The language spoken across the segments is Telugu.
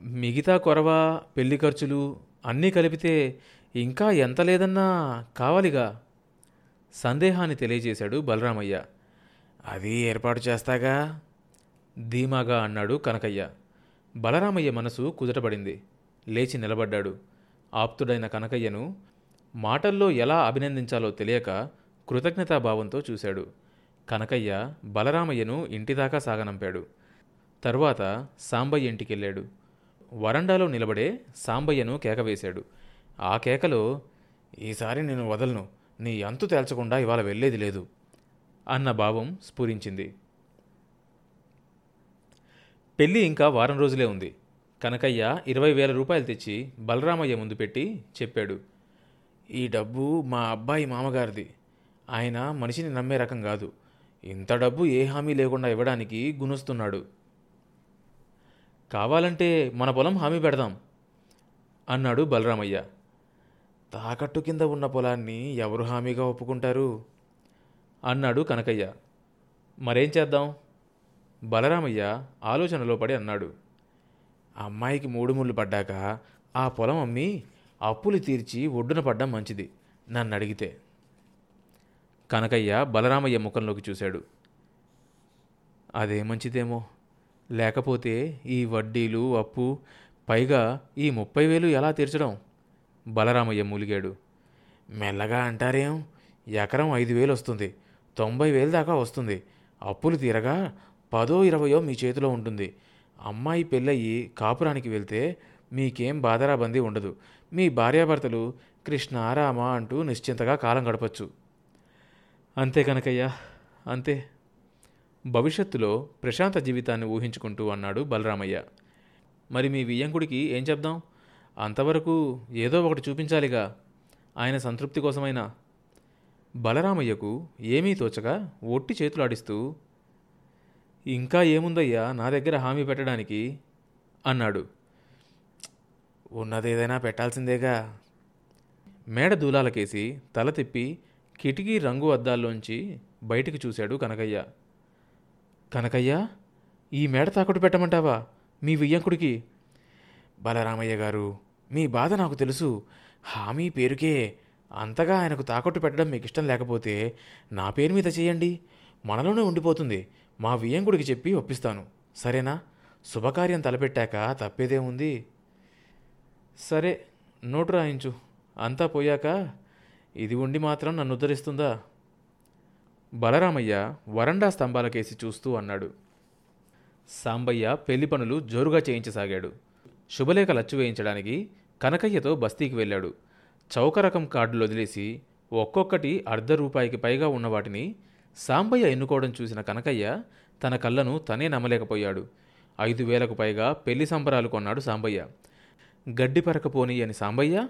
మిగతా కొరవ పెళ్ళి ఖర్చులు అన్నీ కలిపితే ఇంకా ఎంత లేదన్నా కావాలిగా సందేహాన్ని తెలియజేశాడు బలరామయ్య. అది ఏర్పాటు చేస్తాగా? ధీమాగా అన్నాడు కనకయ్య. బలరామయ్య మనసు కుదుటపడింది. లేచి నిలబడ్డాడు. ఆప్తుడైన కనకయ్యను మాటల్లో ఎలా అభినందించాలో తెలియక కృతజ్ఞతాభావంతో చూశాడు. కనకయ్య బలరామయ్యను ఇంటిదాకా సాగనంపాడు. తరువాత సాంబయ్య ఇంటికెళ్ళాడు. వరండాలో నిలబడే సాంబయ్యను కేకవేశాడు. ఆ కేకలో ఈసారి నేను వదలను. నీ అంతు తేల్చకుండా ఇవాళ వెళ్ళేది లేదు అన్న భావం స్ఫురించింది. పెళ్ళి ఇంకా వారం రోజులే ఉంది. కనకయ్య ఇరవై వేల రూపాయలు తెచ్చి బలరామయ్య ముందు పెట్టి చెప్పాడు. ఈ డబ్బు మా అబ్బాయి మామగారిది. ఆయన మనిషిని నమ్మే రకం కాదు. ఇంత డబ్బు ఏ హామీ లేకుండా ఇవ్వడానికి గునుస్తున్నాడు. కావాలంటే మన పొలం హామీ పెడదాం అన్నాడు బలరామయ్య. తాకట్టు కింద ఉన్న పొలాన్ని ఎవరు హామీగా ఒప్పుకుంటారు? అన్నాడు కనకయ్య. మరేం చేద్దాం? బలరామయ్య ఆలోచనలో పడి అన్నాడు. అమ్మాయికి మూడు ముళ్ళు పడ్డాక ఆ పొలం అమ్మి అప్పులు తీర్చి ఒడ్డున పడ్డం మంచిది నన్ను అడిగితే. కనకయ్య బలరామయ్య ముఖంలోకి చూశాడు. అదే మంచిదేమో? లేకపోతే ఈ వడ్డీలు అప్పు పైగా ఈ ముప్పై వేలు ఎలా తీర్చడం? బలరామయ్య మూలిగాడు. మెల్లగా అంటారేం? ఎకరం ఐదు వేలు వస్తుంది. తొంభై వేలు దాకా వస్తుంది. అప్పులు తీరగా పదో ఇరవయో మీ చేతిలో ఉంటుంది. అమ్మాయి పెళ్ళయి కాపురానికి వెళ్తే మీకేం బాధరాబందీ ఉండదు. మీ భార్యాభర్తలు కృష్ణ రామ అంటూ నిశ్చింతగా కాలం గడపచ్చు. అంతే కనకయ్యా. అంతే. భవిష్యత్తులో ప్రశాంత జీవితాన్ని ఊహించుకుంటూ అన్నాడు బలరామయ్య. మరి మీ వియ్యంకుడికి ఏం చెప్దాం? అంతవరకు ఏదో ఒకటి చూపించాలిగా. ఆయన సంతృప్తి కోసమైనా. బలరామయ్యకు ఏమీ తోచగా ఒట్టి చేతులాడిస్తూ ఇంకా ఏముందయ్యా నా దగ్గర హామీ పెట్టడానికి? అన్నాడు. ఉన్నదేదైనా పెట్టాల్సిందేగా. మేడ దూలాలకేసి తల తిప్పి కిటికీ రంగు అద్దాల్లోంచి బయటికి చూశాడు కనకయ్య. కనకయ్య ఈ మేడ తాకట్టు పెట్టమంటావా? మీ వియ్యంకుడికి. బలరామయ్య గారు మీ బాధ నాకు తెలుసు. హామీ పేరుకే అంతగా ఆయనకు తాకట్టు పెట్టడం మీకు ఇష్టం లేకపోతే నా పేరు మీద చేయండి. మనలోనే ఉండిపోతుంది. మా వియ్యంకుడికి చెప్పి ఒప్పిస్తాను. సరేనా? శుభకార్యం తలపెట్టాక తప్పేదే ఉంది. సరే నోటు రాయించు. అంతా పోయాక ఇది ఉండి మాత్రం నన్ను ఉద్ధరిస్తుందా? బలరామయ్య వరండా స్తంభాలకేసి చూస్తూ అన్నాడు. సాంబయ్య పెళ్ళి పనులు జోరుగా చేయించసాగాడు. శుభలేఖ లచ్చు వేయించడానికి కనకయ్యతో బస్తీకి వెళ్ళాడు. చౌక రకం కార్డులు వదిలేసి ఒక్కొక్కటి అర్ధ రూపాయికి పైగా ఉన్న వాటిని సాంబయ్య ఎన్నుకోవడం చూసిన కనకయ్య తన కళ్ళను తనే నమ్మలేకపోయాడు. ఐదు వేలకు పైగా పెళ్ళి సంబరాలు కొన్నాడు సాంబయ్య. గడ్డి పరకపోని అని సాంబయ్య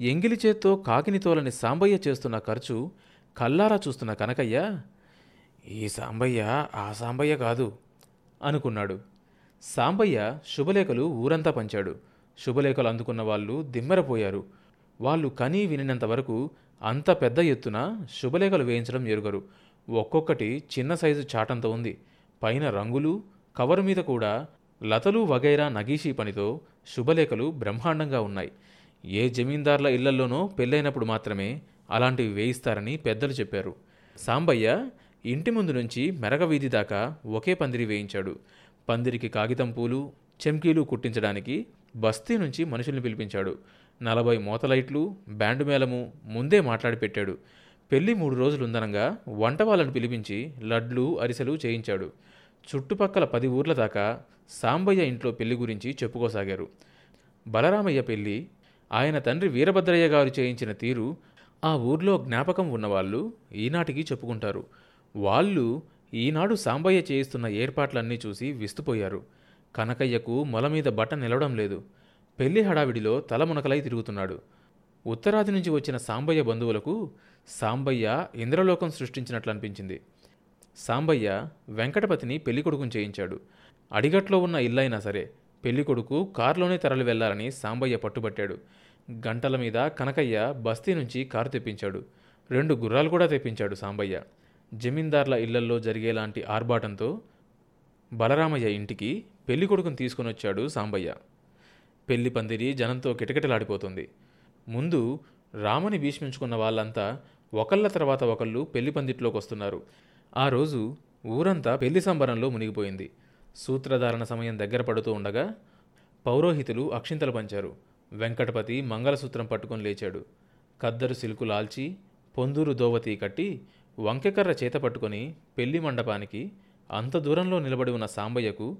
ఎంగిలి చేత్తో కాకిని తోలని సాంబయ్య చేస్తున్న ఖర్చు కల్లారా చూస్తున్న కనకయ్య ఈ సాంబయ్య ఆ సాంబయ్య కాదు అనుకున్నాడు. సాంబయ్య శుభలేఖలు ఊరంతా పంచాడు. శుభలేఖలు అందుకున్న వాళ్ళు దిమ్మెరపోయారు. వాళ్ళు కనీ వినినంత వరకు అంత పెద్ద ఎత్తున శుభలేఖలు వేయించడం ఎరుగరు. ఒక్కొక్కటి చిన్న సైజు చాటంత ఉంది. పైన రంగులు కవరు మీద కూడా లతలు వగైరా నగీషీ పనితో శుభలేఖలు బ్రహ్మాండంగా ఉన్నాయి. ఏ జమీందార్ల ఇళ్ళల్లోనో పెళ్ళైనప్పుడు మాత్రమే అలాంటివి వేయిస్తారని పెద్దలు చెప్పారు. సాంబయ్య ఇంటి ముందు నుంచి మెరగ వీధి దాకా ఒకే పందిరి వేయించాడు. పందిరికి కాగితం పూలు చెంకీలు కుట్టించడానికి బస్తీ నుంచి మనుషుల్ని పిలిపించాడు. నలభై మూతలైట్లు బ్యాండ్ మేళము ముందే మాట్లాడి పెట్టాడు. పెళ్ళి మూడు రోజులుందనంగా వంట వాళ్ళను పిలిపించి లడ్లు అరిసెలు చేయించాడు. చుట్టుపక్కల పది ఊర్ల దాకా సాంబయ్య ఇంట్లో పెళ్ళి గురించి చెప్పుకోసాగారు. బలరామయ్య పెళ్ళి ఆయన తండ్రి వీరభద్రయ్య గారు చేయించిన తీరు ఆ ఊర్లో జ్ఞాపకం ఉన్నవాళ్ళు ఈనాటికి చెప్పుకుంటారు. వాళ్ళు ఈనాడు సాంబయ్య చేయిస్తున్న ఏర్పాట్లన్నీ చూసి విస్తుపోయారు. కనకయ్యకు మొలమీద బట్ట నిలవడం లేదు. పెళ్ళి హడావిడిలో తలమునకలై తిరుగుతున్నాడు. ఉత్తరాది నుంచి వచ్చిన సాంబయ్య బంధువులకు సాంబయ్య ఇంద్రలోకం సృష్టించినట్లు అనిపించింది సాంబయ్య వెంకటపతిని పెళ్ళికొడుకుని చేయించాడు. అడిగట్లో ఉన్న ఇల్లైనా సరే పెళ్ళికొడుకు కారులోనే తరలి వెళ్ళాలని సాంబయ్య పట్టుబట్టాడు. గంటల మీద కనకయ్య బస్తీ నుంచి కారు తెప్పించాడు. రెండు గుర్రాలు కూడా తెప్పించాడు సాంబయ్య. జమీందార్ల ఇళ్ళల్లో జరిగేలాంటి ఆర్భాటంతో బలరామయ్య ఇంటికి పెళ్ళికొడుకుని తీసుకుని వచ్చాడు సాంబయ్య. పెళ్ళి పందిరి జనంతో కిటకిటలాడిపోతుంది. ముందు రాముని భీష్మించుకున్న వాళ్ళంతా ఒకళ్ళ తర్వాత ఒకళ్ళు పెళ్ళి పందిట్లోకి వస్తున్నారు. ఆ రోజు ఊరంతా పెళ్ళి సంబరంలో మునిగిపోయింది. సూత్రధారణ సమయం దగ్గర పడుతూ ఉండగా పౌరోహితులు అక్షింతలు పంచారు. వెంకటపతి మంగళసూత్రం పట్టుకొని లేచాడు. కద్దరు సిల్కు లాల్చి పొందూరు దోవతి కట్టి వంకెకర్ర చేత పట్టుకొని పెళ్ళి మండపానికి అంత దూరంలో నిలబడి ఉన్న సాంబయ్యకు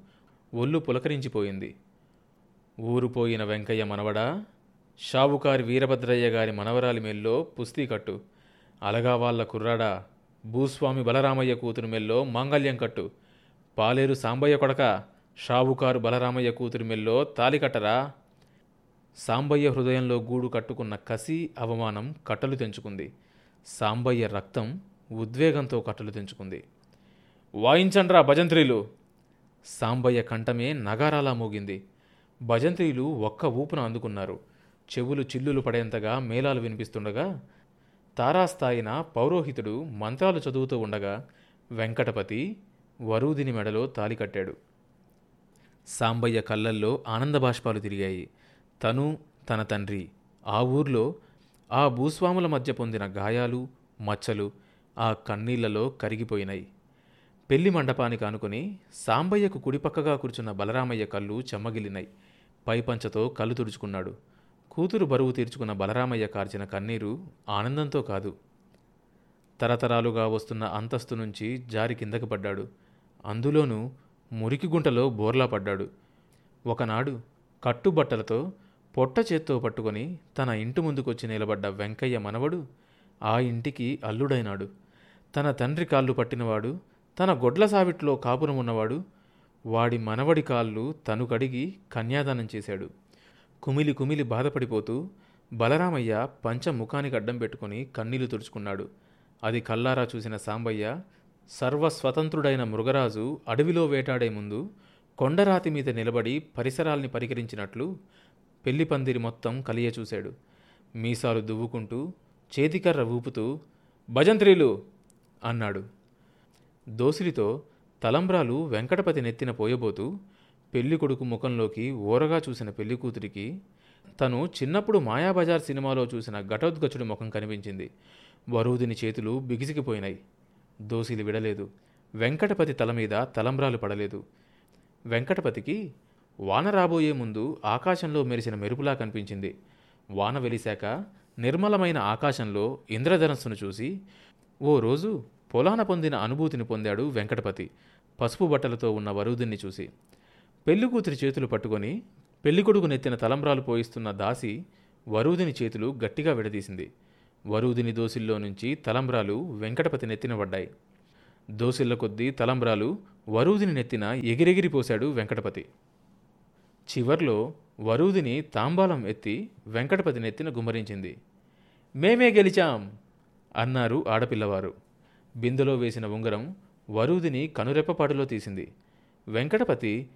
ఒళ్ళు పులకరించిపోయింది. ఊరు పోయిన వెంకయ్య మనవడా షావుకారి వీరభద్రయ్య గారి మనవరాలి మెల్లో పుస్తీ కట్టు. అలగా వాళ్ళ కుర్రాడా భూస్వామి బలరామయ్య కూతురు మెల్లో మాంగల్యం కట్టు. పాలేరు సాంబయ్య కొడక షావుకారు బలరామయ్య కూతురు మెల్లో తాలి కట్టరా? సాంబయ్య హృదయంలో గూడు కట్టుకున్న కసి అవమానం కట్టలు తెంచుకుంది. సాంబయ్య రక్తం ఉద్వేగంతో కట్టలు తెంచుకుంది. వాయించండ్రా భజంత్రీలు! సాంబయ్య కంఠమే నగారాలా మోగింది. భజంత్రీలు ఒక్క ఊపున అందుకున్నారు. చెవులు చిల్లులు పడేంతగా మేళాలు వినిపిస్తుండగా తారాస్థాయిన పౌరోహితుడు మంత్రాలు చదువుతూ ఉండగా వెంకటపతి వరూదిని మెడలో తాలి కట్టాడు. సాంబయ్య కళ్ళల్లో ఆనందబాష్పాలు తిరిగాయి. తను తన తండ్రి. ఆ ఊర్లో ఆ భూస్వాముల మధ్య పొందిన గాయాలు మచ్చలు ఆ కన్నీళ్ళలో కరిగిపోయినాయి పెళ్ళి మండపానికి ఆనుకుని సాంబయ్యకు కుడిపక్కగా కూర్చున్న బలరామయ్య కళ్ళు చెమ్మగిలినాయి పైపంచతో కళ్ళు తుడుచుకున్నాడు. కూతురు బరువు తీర్చుకున్న బలరామయ్య కార్చిన కన్నీరు ఆనందంతో కాదు. తరతరాలుగా వస్తున్న అంతస్తు నుంచి జారి కిందకి పడ్డాడు. అందులోనూ మురికి గుంటలో బోర్లా పడ్డాడు. ఒకనాడు కట్టుబట్టలతో పొట్ట చేత్తో పట్టుకొని తన ఇంటి ముందుకొచ్చి నిలబడ్డ వెంకయ్య మనవడు ఆ ఇంటికి అల్లుడైనాడు. తన తండ్రి కాళ్ళు పట్టినవాడు తన గొడ్ల సావిట్లో కాపురం ఉన్నవాడు వాడి మనవడి కాళ్ళు తను కడిగి కన్యాదానం చేశాడు. కుమిలి కుమిలి బాధపడిపోతూ బలరామయ్య పంచముఖానికి అడ్డం పెట్టుకుని కన్నీళ్ళు తుడుచుకున్నాడు. అది కల్లారా చూసిన సాంబయ్య సర్వస్వతంత్రుడైన మృగరాజు అడవిలో వేటాడే ముందు కొండరాతి మీద నిలబడి పరిసరాల్ని పరికరించినట్లు పెళ్ళి పందిరి మొత్తం కలియచూశాడు మీసాలు దువ్వుకుంటూ చేతికర్ర ఊపుతూ భజంత్రీలు! అన్నాడు. దోసిలితో తలంబ్రాలు వెంకటపతి నెత్తిన పోయబోతూ పెళ్ళికొడుకు ముఖంలోకి ఓరగా చూసిన పెళ్ళికూతురికి తను చిన్నప్పుడు మాయాబజార్ సినిమాలో చూసిన ఘటోద్గచుడి ముఖం కనిపించింది. వరూదిని చేతులు బిగిసికిపోయినాయి. దోసిలి విడలేదు. వెంకటపతి తల మీద తలంబ్రాలు పడలేదు. వెంకటపతికి వాన రాబోయే ముందు ఆకాశంలో మెరిసిన మెరుపులా కనిపించింది. వాన వెలిశాక నిర్మలమైన ఆకాశంలో ఇంద్రధనస్సును చూసి ఓ రోజు పొలాన పొందిన అనుభూతిని పొందాడు వెంకటపతి. పసుపు బట్టలతో ఉన్న వరుదిని చూసి పెళ్ళికూతురి చేతులు పట్టుకొని పెళ్ళికొడుకు నెత్తిన తలంబ్రాలు పోయిస్తున్న దాసి వరుదిని చేతులు గట్టిగా విడదీసింది. వరుదిని దోసిల్లో నుంచి తలంబ్రాలు వెంకటపతి నెత్తిన పడ్డాయి. దోసిళ్ళ కొద్దీ తలంబ్రాలు వరూదిని నెత్తిన ఎగిరెగిరిపోశాడు వెంకటపతి. చివర్లో వరూదిని తాంబాలం ఎత్తి వెంకటపతి నెత్తిన గుమ్మరించింది. మేమే గెలిచాం అన్నారు ఆడపిల్లవారు. బిందెలో వేసిన ఉంగరం వరూదిని కనురెప్పపాటులో తీసింది. వెంకటపతి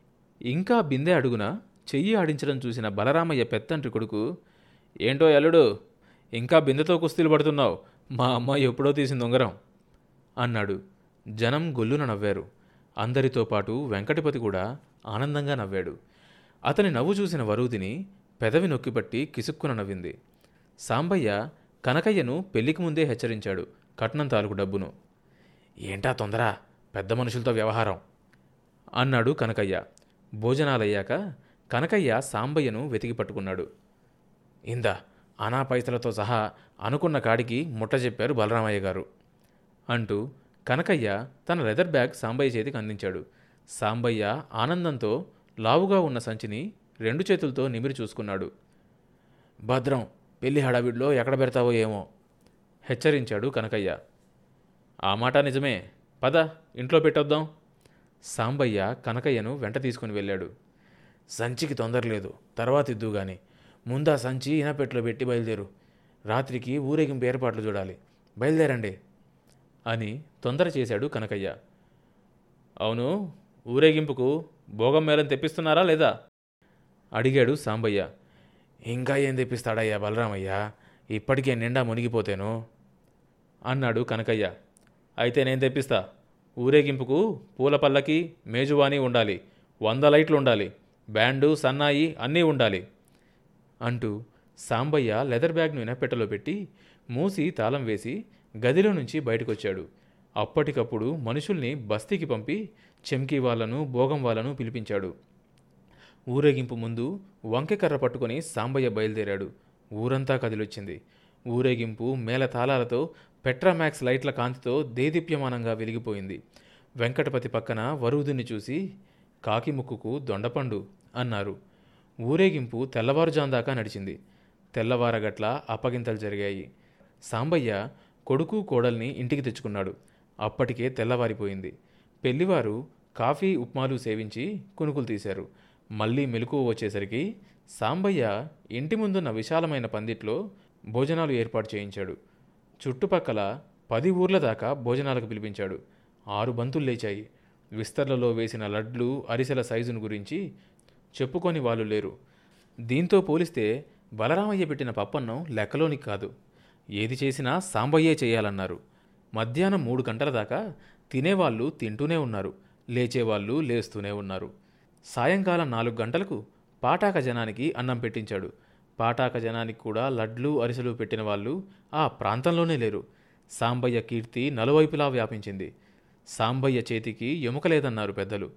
ఇంకా బిందె అడుగున చెయ్యి ఆడించడం చూసిన బలరామయ్య పెత్తంటి కొడుకు ఏంటో ఎల్లుడు ఇంకా బిందెతో కుస్తీలు పడుతున్నావు. మా అమ్మ ఎప్పుడో తీసింది ఉంగరం అన్నాడు. జనం గొల్లున నవ్వారు. అందరితో పాటు వెంకటపతి కూడా ఆనందంగా నవ్వాడు. అతని నవ్వు చూసిన వరూదిని పెదవి నొక్కిపట్టి కిసుక్కున నవ్వింది. సాంబయ్య కనకయ్యను పెళ్ళికి ముందే హెచ్చరించాడు కట్నం తాలూకు డబ్బును. ఏంటా తొందర? పెద్ద మనుషులతో వ్యవహారం అన్నాడు కనకయ్య. భోజనాలయ్యాక కనకయ్య సాంబయ్యను వెతికి పట్టుకున్నాడు. ఇందా అనా పైసలతో సహా అనుకున్న కాడికి ముట్ట చెప్పారు బలరామయ్య గారు అంటూ కనకయ్య తన లెదర్ బ్యాగ్ సాంబయ్య చేతికి అందించాడు. సాంబయ్య ఆనందంతో లావుగా ఉన్న సంచిని రెండు చేతులతో నిమిరి చూసుకున్నాడు. భద్రం పెళ్ళి హడావిడిలో ఎక్కడ పెడతావో ఏమో హెచ్చరించాడు కనకయ్య. ఆ మాట నిజమే. పద ఇంట్లో పెట్టొద్దాం. సాంబయ్య కనకయ్యను వెంట తీసుకుని వెళ్ళాడు. సంచికి తొందర లేదు. తర్వాత ఇద్దు గాని. ముందా సంచి ఇనపెట్లో పెట్టి బయలుదేరు. రాత్రికి ఊరేగింపు ఏర్పాట్లు చూడాలి. బయలుదేరండి అని తొందర చేశాడు కనకయ్య. అవును ఊరేగింపుకు భోగం మేళం తెప్పిస్తున్నారా లేదా? అడిగాడు సాంబయ్య. ఇంకా ఏం తెప్పిస్తాడయ్యా బలరామయ్య? ఇప్పటికే నిండా మునిగిపోతేను? అన్నాడు కనకయ్య. అయితే నేను తెప్పిస్తా. ఊరేగింపుకు పూల పల్లకి మేజువాణి ఉండాలి. వంద లైట్లు ఉండాలి. బ్యాండు సన్నాయి అన్నీ ఉండాలి. అంటూ సాంబయ్య లెదర్ బ్యాగ్ను ఇనపెట్టెలో పెట్టి మూసి తాళం వేసి గదిలో నుంచి బయటకొచ్చాడు. అప్పటికప్పుడు మనుషుల్ని బస్తీకి పంపి చెంకీ వాళ్ళను భోగం వాళ్ళను పిలిపించాడు. ఊరేగింపు ముందు వంకెకర్ర పట్టుకొని సాంబయ్య బయలుదేరాడు. ఊరంతా కదిలొచ్చింది. ఊరేగింపు మేళ తాళాలతో పెట్రామాక్స్ లైట్ల కాంతితో దేదీప్యమానంగా వెలిగిపోయింది. వెంకటపతి పక్కన వరువుదుని చూసి కాకి ముక్కుకు దొండపండు అన్నారు. ఊరేగింపు తెల్లవారుజాందాకా నడిచింది. తెల్లవారగట్ల అప్పగింతలు జరిగాయి. సాంబయ్య కొడుకు కోడల్ని ఇంటికి తెచ్చుకున్నాడు. అప్పటికే తెల్లవారిపోయింది. పెళ్ళివారు కాఫీ ఉప్మాలు సేవించి కునుకులు తీశారు. మళ్ళీ మెలకువ వచ్చేసరికి సాంబయ్య ఇంటి ముందున్న విశాలమైన పందిట్లో భోజనాలు ఏర్పాటు చేయించాడు. చుట్టుపక్కల పది ఊర్ల దాకా భోజనాలకు పిలిపించాడు. ఆరు బంతులు లేచాయి. విస్తర్లలో వేసిన లడ్లు అరిసెల సైజును గురించి చెప్పుకొని వాళ్ళు లేరు. దీంతో పోలిస్తే బలరామయ్య పెట్టిన పప్పన్నం లెక్కలోనికి కాదు. ఏది చేసినా సాంబయ్యే చేయాలన్నారు. మధ్యాహ్నం మూడు గంటల దాకా తినేవాళ్ళు తింటూనే ఉన్నారు లేచేవాళ్ళు లేస్తూనే ఉన్నారు. సాయంకాలం నాలుగు గంటలకు పాటాక జనానికి అన్నం పెట్టించాడు. పాటాక జనానికి కూడా లడ్లు అరిసెలు పెట్టిన వాళ్ళు ఆ ప్రాంతంలోనే లేరు. సాంబయ్య కీర్తి నలువైపులా వ్యాపించింది. సాంబయ్య చేతికి ఎముక లేదన్నారు పెద్దలు.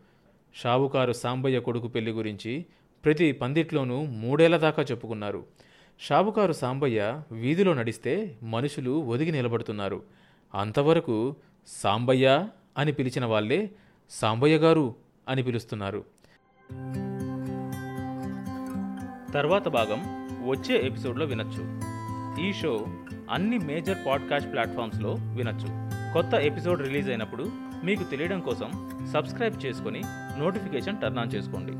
షావుకారు సాంబయ్య కొడుకు పెళ్ళి గురించి ప్రతి పందిట్లోనూ మూడేళ్ళ దాకా చెప్పుకున్నారు. షావుకారు సాంబయ్య వీధిలో నడిస్తే మనుషులు ఒదిగి నిలబడుతున్నారు. అంతవరకు సాంబయ్య అని పిలిచిన వాళ్ళే సాంబయ్య గారు అని పిలుస్తున్నారు. తర్వాత భాగం వచ్చే ఎపిసోడ్లో వినొచ్చు. ఈ షో అన్ని మేజర్ పాడ్కాస్ట్ ప్లాట్ఫామ్స్లో వినొచ్చు. కొత్త ఎపిసోడ్ రిలీజ్ అయినప్పుడు మీకు తెలియడం కోసం సబ్స్క్రైబ్ చేసుకొని నోటిఫికేషన్ టర్న్ ఆన్ చేసుకోండి.